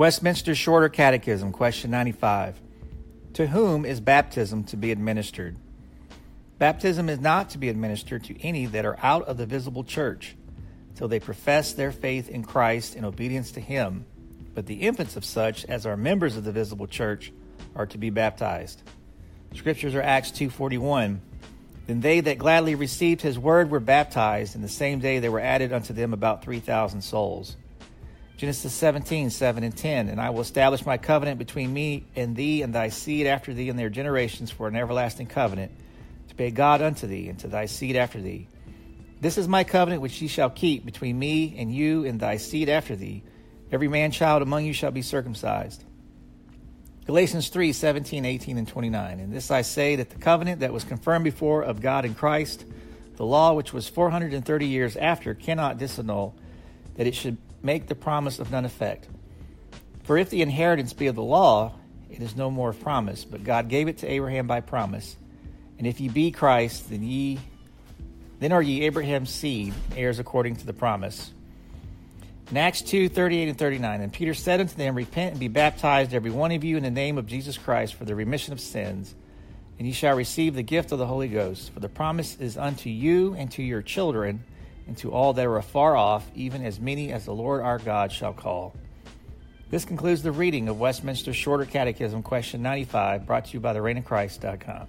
Westminster Shorter Catechism, question 95. To whom is baptism to be administered? Baptism is not to be administered to any that are out of the visible church, till they profess their faith in Christ in obedience to him. But the infants of such as are members of the visible church are to be baptized. Scriptures are Acts 2:41. Then they that gladly received his word were baptized, and the same day there were added unto them about 3,000 souls. Genesis 17, 7 and 10. And I will establish my covenant between me and thee and thy seed after thee and their generations for an everlasting covenant, to be God unto thee and to thy seed after thee. This is my covenant which ye shall keep between me and you and thy seed after thee. Every man child among you shall be circumcised. Galatians 3, 17, 18, and 29. And this I say that the covenant that was confirmed before of God in Christ, the law which was 430 years after, cannot disannul, that it should make the promise of none effect. For if the inheritance be of the law, it is no more of promise, but God gave it to Abraham by promise. And if ye be Christ, then ye then are ye Abraham's seed, heirs according to the promise. In Acts 2, 38 and 39, and Peter said unto them, Repent and be baptized, every one of you, in the name of Jesus Christ, for the remission of sins, and ye shall receive the gift of the Holy Ghost. For the promise is unto you and to your children, and to all that are afar off, even as many as the Lord our God shall call. This concludes the reading of Westminster Shorter Catechism, question 95, brought to you by the Christ.com.